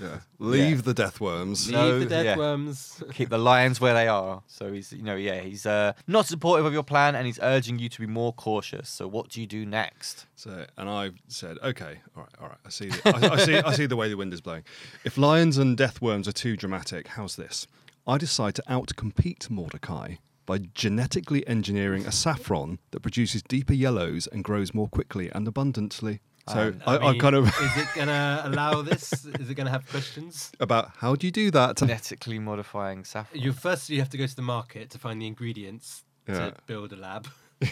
Yeah. Leave the death worms. Leave No, the death yeah. worms. Keep the lions where they are. So he's, you know, yeah, he's uh, not supportive of your plan, and he's urging you to be more cautious. So what do you do next? So, and I said, okay, all right, all right. I see, the, I, I see, I see the way the wind is blowing. If lions and death worms are too dramatic, how's this? I decide to outcompete Mordechai by genetically engineering a saffron that produces deeper yellows and grows more quickly and abundantly. So Um, I, I, mean, am kind of is it gonna allow this? Is it gonna have questions? about how do you do that? Genetically modifying saffron. You first you have to go to the market to find the ingredients Yeah. to build a lab.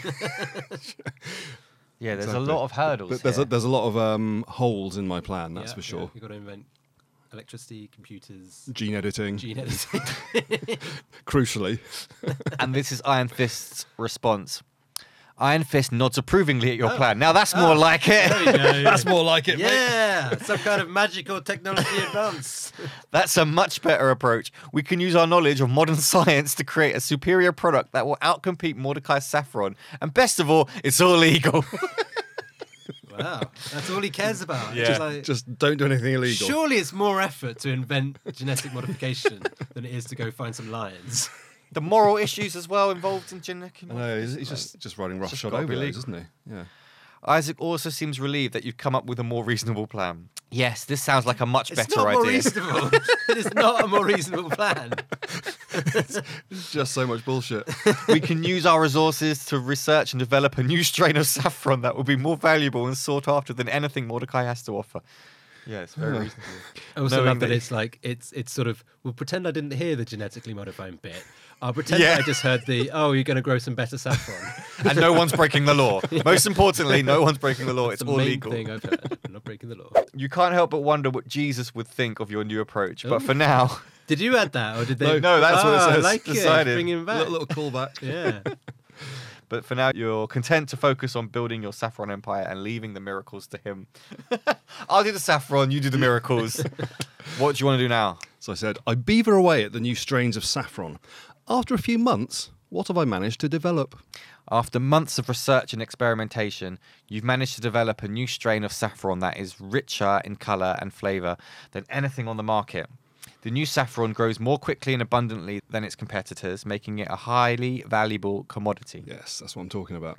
yeah, there's Exactly. a lot of hurdles. But there's a, there's a lot of um, holes in my plan, that's Yeah, for yeah. sure. You've got to invent electricity, computers, Gene editing, gene editing. crucially. and this is Iron Fist's response. Iron Fist nods approvingly at your Oh. plan. Now that's oh. more like it. There you go. That's more like it, mate. yeah, some kind of magical technology advance. That's a much better approach. We can use our knowledge of modern science to create a superior product that will outcompete Mordechai Saffron. And best of all, it's all legal. Wow, that's all he cares about. Yeah. Just like- Just don't do anything illegal. surely it's more effort to invent genetic modification than it is to go find some lions. The moral issues as well involved in genetic I know, he's, he's just, just riding roughshod gotta over be those, legal. isn't he? Yeah. Isaac also seems relieved that you've come up with a more reasonable plan. Yes, this sounds like a much It's better not more idea. reasonable. it is not a more reasonable plan. It's just so much bullshit. we can use our resources to research and develop a new strain of saffron that will be more valuable and sought after than anything Mordechai has to offer. Yeah, it's very Yeah. reasonable. I also Knowing love that that- it's like it's it's sort of well pretend I didn't hear the genetically modified bit. I'll pretend Yeah. that I just heard the oh you're going to grow some better saffron. and no one's breaking the law. Most importantly, no one's breaking the law. It's the all main legal. thing I've heard. I'm not breaking the law. You can't help but wonder what Jesus would think of your new approach. But for now, Did you add that or did they? No, that's what it Ah, I like Decided. it. Bring him back. little, little callback. Yeah. but for now, you're content to focus on building your saffron empire and leaving the miracles to him. I'll do the saffron, you do the miracles. what do you want to do now? So I said, I beaver away at the new strains of saffron. After a few months, what have I managed to develop? After months of research and experimentation, you've managed to develop a new strain of saffron that is richer in colour and flavour than anything on the market. The new saffron grows more quickly and abundantly than its competitors, making it a highly valuable commodity. Yes, that's what I'm talking about.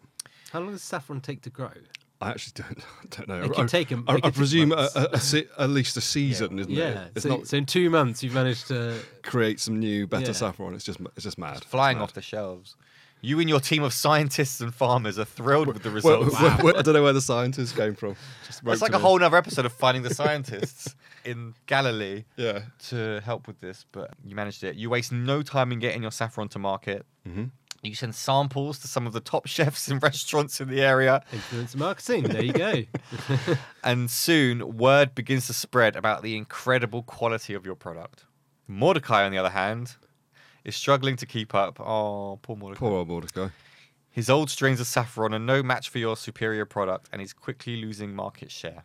How long does saffron take to grow? I actually don't, don't know. It could I, take 'em- I, it I presume a, a, a se- at least a season, isn't yeah. it? It's so, not so in two months you've managed to. create some new, better Yeah. saffron. It's just, it's just mad. Flying It's off the shelves. You and your team of scientists and farmers are thrilled with the mad. Where- results. where- where- I don't know where the scientists came from. Just It's like a me. whole other episode of finding the scientists in Galilee. Yeah. to help with this, but you managed it. You waste no time in getting your saffron to market. Mhm. You send samples to some of the top chefs and restaurants in the area, Influencer marketing. There you go. and soon word begins to spread about the incredible quality of your product. Mordechai, on the other hand, is struggling to keep up. Oh, poor Mordechai. Poor old Mordechai. His old strains of saffron are no match for your superior product, and he's quickly losing market share.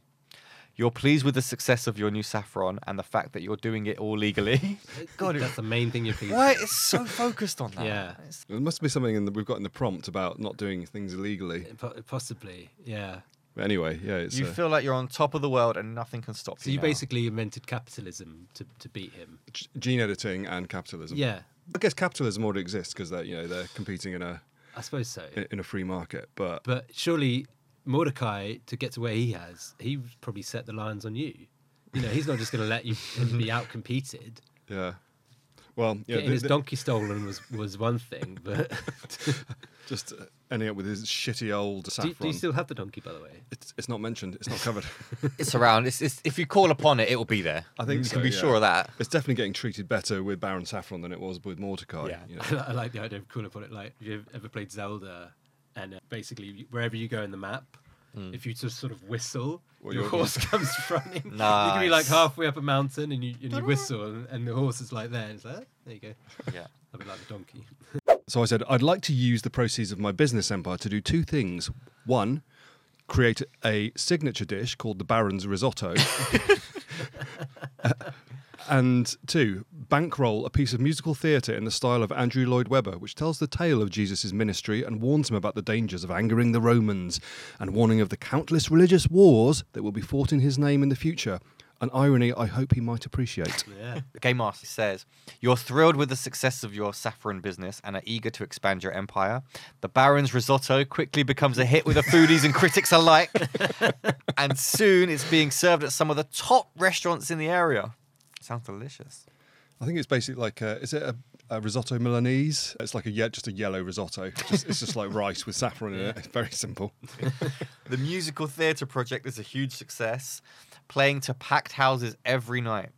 You're pleased with the success of your new saffron and the fact that you're doing it all legally. God, that's the main thing you're pleased Why with. it's so focused on that? Yeah. It's- There must be something in the, we've got in the prompt about not doing things illegally. Po- Possibly, yeah. But anyway, yeah, it's you uh, feel like you're on top of the world and nothing can stop you. So you. you now. basically invented capitalism to, to beat him. g- gene editing and capitalism. Yeah, I guess capitalism already exists because they're you know they're competing in a I suppose so. in, in a free market. But But surely Mordechai, to get to where he has, he probably set the lines on you. You know, he's not just going to let you be out competed. yeah, well, yeah, Getting the- his the- donkey stolen was was one thing, but just uh, ending up with his shitty old do, saffron. you- do you still have the donkey, by the way? it's, it's not mentioned. It's not covered. it's around. It's, it's, if you call upon it, it will be there. I think you so, can be yeah. sure of that. it's definitely getting treated better with Baron Saffron than it was with Mordechai. Yeah. you know. I, I like the idea of calling upon it. Like, have you ever played Zelda? And uh, basically, wherever you go in the map, if you just sort of whistle, Well, your you're- horse comes running. You can be like halfway up a mountain, and you and you whistle, and, and the horse is like there. And it's like, "Ah, there you go. Yeah. A bit like the donkey. So I said, I'd like to use the proceeds of my business empire to do two things. One, create a signature dish called the Baron's Risotto. And two, bankroll a piece of musical theatre in the style of Andrew Lloyd Webber, which tells the tale of Jesus' ministry and warns him about the dangers of angering the Romans and warning of the countless religious wars that will be fought in his name in the future. An irony I hope he might appreciate. Yeah. The Game Master says, You're thrilled with the success of your saffron business and are eager to expand your empire. The Baron's risotto quickly becomes a hit with the foodies and critics alike. and soon it's being served at some of the top restaurants in the area. Sounds delicious. I think it's basically like a, is it a, a risotto Milanese? It's like a ye- just a yellow risotto. Just, it's just like rice with saffron in it. It's very simple. The musical theatre project is a huge success, playing to packed houses every night.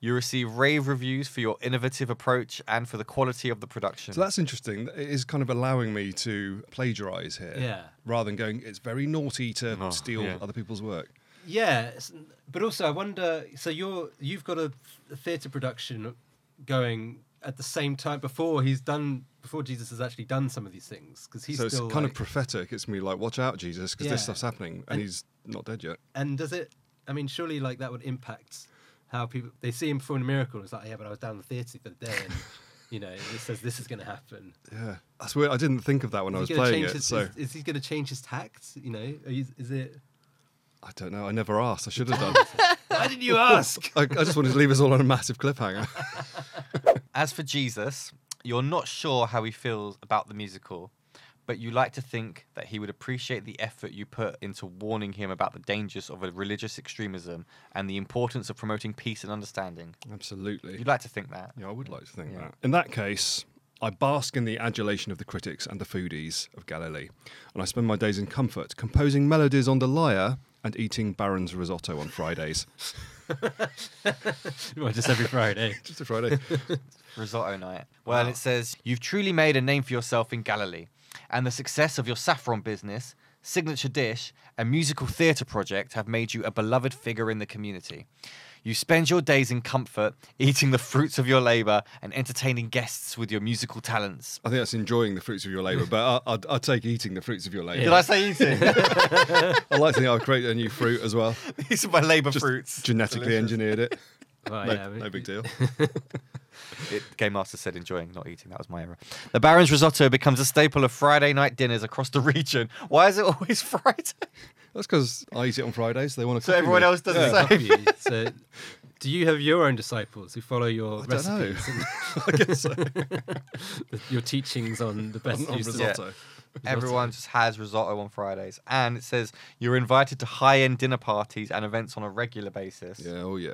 You receive rave reviews for your innovative approach and for the quality of the production. So that's interesting. It is kind of allowing me to plagiarize here, Yeah. rather than going. It's very naughty to Oh, steal yeah. other people's work. Yeah, but also I wonder. So you're you've got a, a theatre production going at the same time before he's done before Jesus has actually done some of these things because he's so it's kind like- of prophetic. It's me like, watch out, Jesus, because this stuff's happening, and, And- he's not dead yet. and does it? I mean, surely like that would impact how people they see him perform a miracle. It's like, yeah, but I was down the theatre the other day, and you know, it says this is going to happen. Yeah, that's weird. I didn't think of that when I was playing it. his, so is, is he going to change his tact? You know, you- is it? I don't know. I never asked. I should have done. Why didn't you ask? I, I just wanted to leave us all on a massive cliffhanger. As for Jesus, you're not sure how he feels about the musical, but you like to think that he would appreciate the effort you put into warning him about the dangers of a religious extremism and the importance of promoting peace and understanding. Absolutely. You'd like to think that. Yeah, I would like to think Yeah. that. In that case, I bask in the adulation of the critics and the foodies of Galilee, and I spend my days in comfort, composing melodies on the lyre and eating Baron's risotto on Fridays. well, just every Friday. Just a Friday. Risotto night. Well, it says, You've truly made a name for yourself in Galilee, and the success of your saffron business, signature dish, and musical theatre project have made you a beloved figure in the community. You spend your days in comfort, eating the fruits of your labour and entertaining guests with your musical talents. I think that's enjoying the fruits of your labour, but I, I'd, I'd take eating the fruits of your labour. Did I say eating? I like to think I'll create a new fruit as well. These are my labour Just fruits. genetically Delicious. engineered it. Well, No, yeah, no big deal. It, Game Master said enjoying, not eating. That was my error. The Baron's risotto becomes a staple of Friday night dinners across the region. Why is it always Friday? That's because I eat it on Fridays. So They want to. So everyone else does the yeah. same. So, do you have your own disciples who follow your I don't know. recipes I guess so. your teachings on the best On- on use of risotto. Everyone just has risotto on Fridays. And it says you're invited to high end dinner parties and events on a regular basis. Yeah, oh yeah.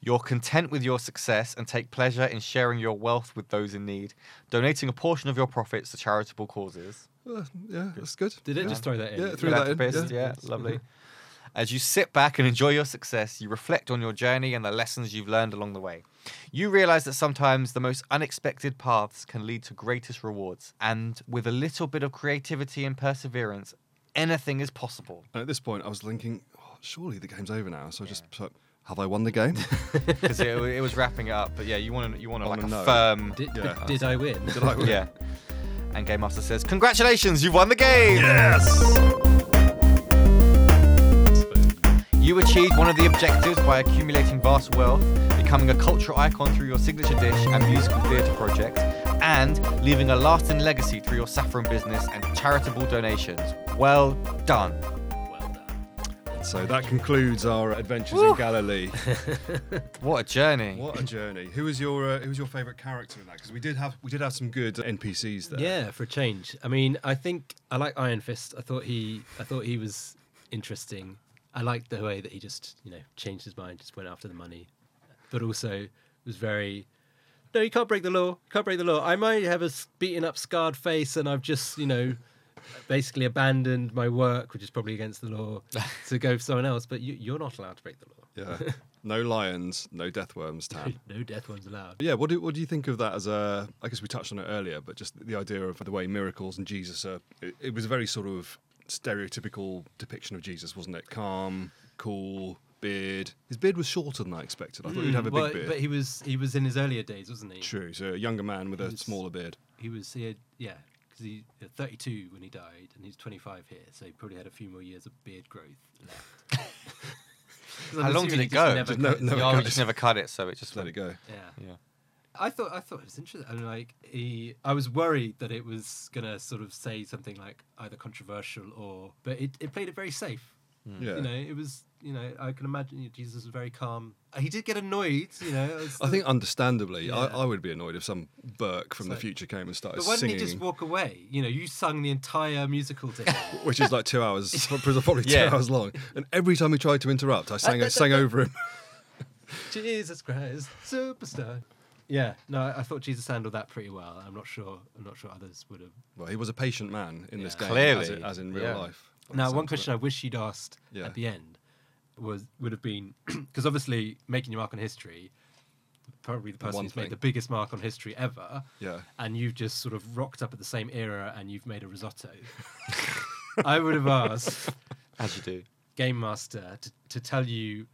You're content with your success and take pleasure in sharing your wealth with those in need, donating a portion of your profits to charitable causes. Uh, yeah, that's good. Did it yeah. just throw that in? Yeah, threw that in. Philanthropist, Yeah. yeah, lovely. As you sit back and enjoy your success, you reflect on your journey and the lessons you've learned along the way. You realize that sometimes the most unexpected paths can lead to greatest rewards, and with a little bit of creativity and perseverance, anything is possible. And at this point, I was thinking, oh, surely the game's over now. So I just put, have I won the game? Because it, it was wrapping it up, but yeah, you want to you want to I like a know. firm, Did, Yeah. did I win? Did I win? yeah. And Game Master says, "Congratulations, you've won the game." Yes. You achieved one of the objectives by accumulating vast wealth, becoming a cultural icon through your signature dish and musical theatre project, and leaving a lasting legacy through your saffron business and charitable donations. Well done. Well done. So that concludes our adventures in Galilee. What a journey. What a journey! Who was your uh, Who was your favourite character in that? Because we did have we did have some good NPCs there. Yeah, for a change. I mean, I think I like Iron Fist. I thought he, I thought he was interesting. I liked the way that he just, you know, changed his mind, just went after the money, but also was very. No, you can't break the law. You can't break the law. I might have a beaten up, scarred face, and I've just, you know, basically abandoned my work, which is probably against the law, to go for someone else. But you, you're not allowed to break the law. Yeah. No lions, no death worms. Tan. No death ones allowed. Yeah, what do what do you think of that as a? I guess we touched on it earlier, but just the idea of the way miracles and Jesus are. It, it was a very sort of stereotypical depiction of Jesus, wasn't it? Calm, cool, beard. His beard was shorter than I expected. I thought he'd hmm, have a big beard. but he was he was in his earlier days, wasn't he? True. So a younger man with He a was- smaller beard. he was he had, yeah because he was 32 when he died and he's 25 here so he probably had a few more years of beard growth left 'Cause I'm How long did it go? never Just no- cut his- no- No, cut we it. just never cut it, so it just Just let went- it go. yeah Yeah. I thought I thought it was interesting. I mean, like he, I was worried that it was gonna sort of say something like either controversial or, but it, it played it very safe. Hmm. Yeah. You know, it was, you know, I can imagine you know, Jesus was very calm. He did get annoyed, you know. I the- think understandably, I, Yeah. I would be annoyed if some Burke from the future came and started but why didn't singing, he just walk away? You know, you sung the entire musical to him. which is like two hours, probably two Yeah. hours long. And every time he tried to interrupt, I sang, I sang over him. Jesus Christ, superstar. Yeah, no, I I thought Jesus handled that pretty well. I'm not sure. I'm not sure others would have. Well, he was a patient man in this game, Clearly, as, it- as in real yeah. life. Now, one question. I wish you'd asked Yeah. at the end was would have been because obviously making your mark on history, probably the person who's thing. made the biggest mark on history ever. Yeah. And you've just sort of rocked up at the same era and you've made a risotto. I would have asked As you do. Game Master to, to tell you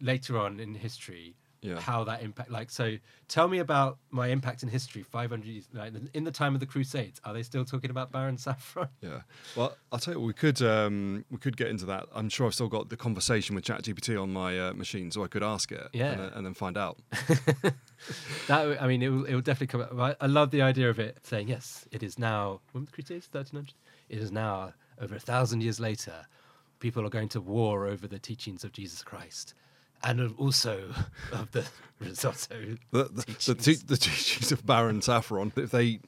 later on in history Yeah. how that impact like so tell me about my impact in history 500 years like in the time of the crusades are they still talking about baron saffron Yeah. Well, I'll tell you, what, we could um, we could get into that. I'm sure I've still got the conversation with ChatGPT on my uh, machine, so I could ask it. Yeah. And, then- and then find out. that i mean it will, it will definitely come up I, I love the idea of it saying yes it is now when the crusades 1300 it is now over a thousand years later people are going to war over the teachings of jesus christ and also of the risotto The, the, the, te- teachings. the teachings of Baron Saffron, if they eat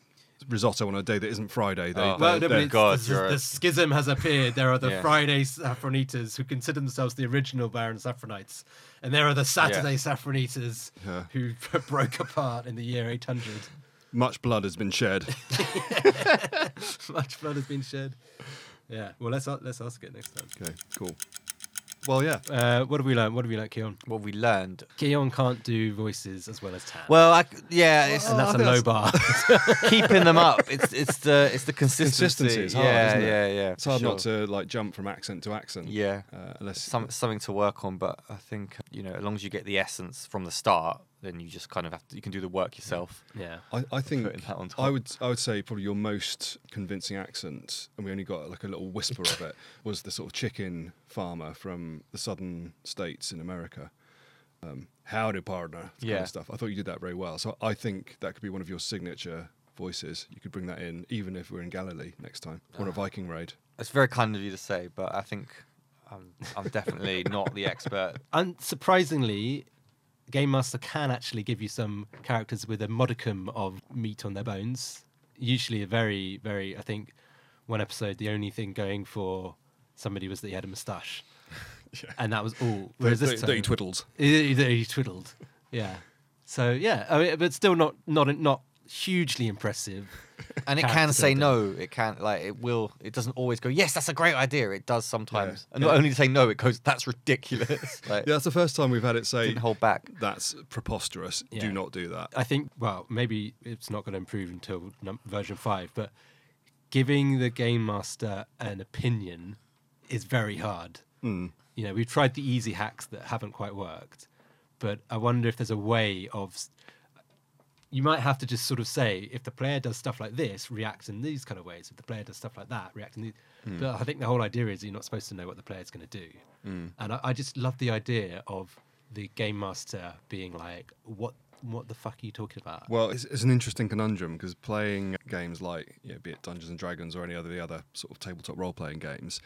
risotto on a day that isn't Friday. They, Oh. they're- Well, no, but they're- God, this is- the schism has appeared. There are the Yeah. Friday saffron eaters who consider themselves the original Baron Saffronites, and there are the Saturday saffron eaters Yeah. who broke apart in the year 800. much blood has been shed. Much blood has been shed. Yeah. Well, let's let's ask it next time. okay, cool. Well, yeah. Uh, what have we learned? What have we learned, Keon? What we learned. Keon can't do voices as well as Tan. Well, I, c- yeah, it's and that's I a think low bar. keeping them up. It's it's the it's the consistency. Consistency is hard, yeah, isn't it? yeah, yeah. It's hard sure. not to like jump from accent to accent. Yeah. Uh, unless Some, something to work on, but I think you know, as long as you get the essence from the start, then you just kind of have to. You can do the work yourself. yeah. I, I think Putting that on top. I would I would say probably your most convincing accent, and we only got like a little whisper of it, was the sort of chicken farmer from the southern states in America. Um, Howdy, partner. that kind Yeah. of stuff. I thought you did that very well. So I think that could be one of your signature voices. You could bring that in, even if we're in Galilee next time or on a Viking raid. It's very kind of you to say, but I think I'm I'm definitely not the expert. Unsurprisingly, Game Master can actually give you some characters with a modicum of meat on their bones. Usually, a very, very. I think one episode, the only thing going for somebody was that he had a moustache, Yeah. and that was all. Whereas that, this that he time, he, he, he twiddled. Yeah. So yeah, I mean, but still not not not hugely impressive. And it can say no. It can like it will. It doesn't always go. Yes, that's a great idea. It does sometimes. Yeah. And not Yeah. only to say no, it goes. That's ridiculous. like, Yeah, that's the first time we've had it say didn't hold back. that's preposterous. Yeah. Do not do that. I think, well, maybe it's not going to improve until num- version five, but giving the game master an opinion is very hard. Mm. You know, we've tried the easy hacks that haven't quite worked, but I wonder if there's a way of. You might have to just sort of say, if the player does stuff like this, react in these kind of ways. If the player does stuff like that, react in these. Hmm. But I think the whole idea is you're not supposed to know what the player's going to do. Hmm. And I, I just love the idea of the game master being like, "What, what the fuck are you talking about?" Well, it's, it's an interesting conundrum because playing games like, you know, be it Dungeons and Dragons or any other the other sort of tabletop role playing games,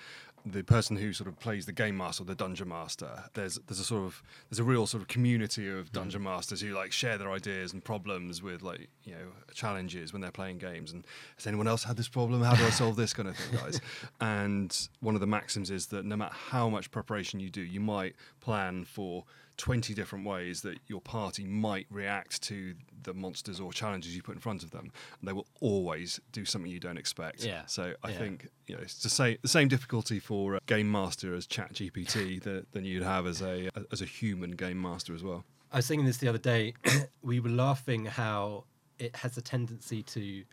the person who sort of plays the game master or the dungeon master, there's there's a sort of there's a real sort of community of hmm. dungeon masters who like share their ideas and problems with like you know challenges when they're playing games. And has anyone else had this problem? How do I solve this kind of thing, guys? and one of the maxims is that no matter how much preparation you do, you might plan for 20 different ways that your party might react to the monsters or challenges you put in front of them. And they will always do something you don't expect. Yeah, So I yeah. think you know it's the same the same difficulty for a game master as ChatGPT that, than you'd have as a uh, as a human game master as well. I was thinking this the other day. we were laughing how it has a tendency to,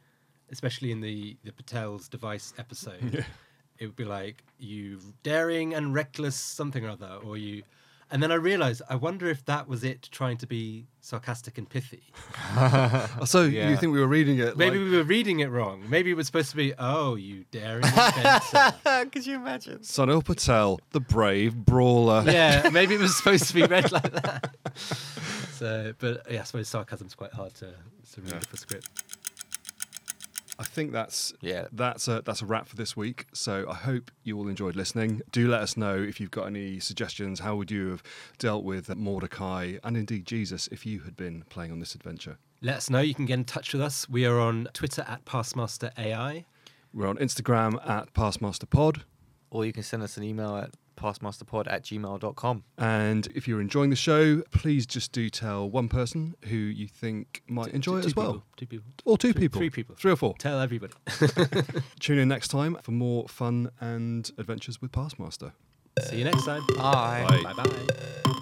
especially in the the Patel's device episode, it would be like you daring and reckless something or other, or you. And then I realized, I wonder if that was it trying to be sarcastic and pithy. So Yeah. you think we were reading it? Maybe like, we were reading it wrong. Maybe it was supposed to be, oh, you daring inventor. Could you imagine? Sunil Patel, the brave brawler. yeah, maybe it was supposed to be read like that. So, but yeah, I suppose sarcasm's quite hard to, to read Yeah. off a script. I think that's Yeah. that's a that's a wrap for this week. So I hope you all enjoyed listening. Do let us know if you've got any suggestions. How would you have dealt with Mordechai and indeed Jesus if you had been playing on this adventure? Let us know. You can get in touch with us. We are on Twitter at PastMasterAI. We're on Instagram at PastMasterPod. Or you can send us an email at pastmasterpod at gmail.com. And if you're enjoying the show, please just do tell one person who you think might enjoy it Two as well. people, Two people. Or two Three- people. three people. Three or four. Tell everybody. Tune in next time for more fun and adventures with PastMaster. See you next time. Bye. Bye. Bye bye.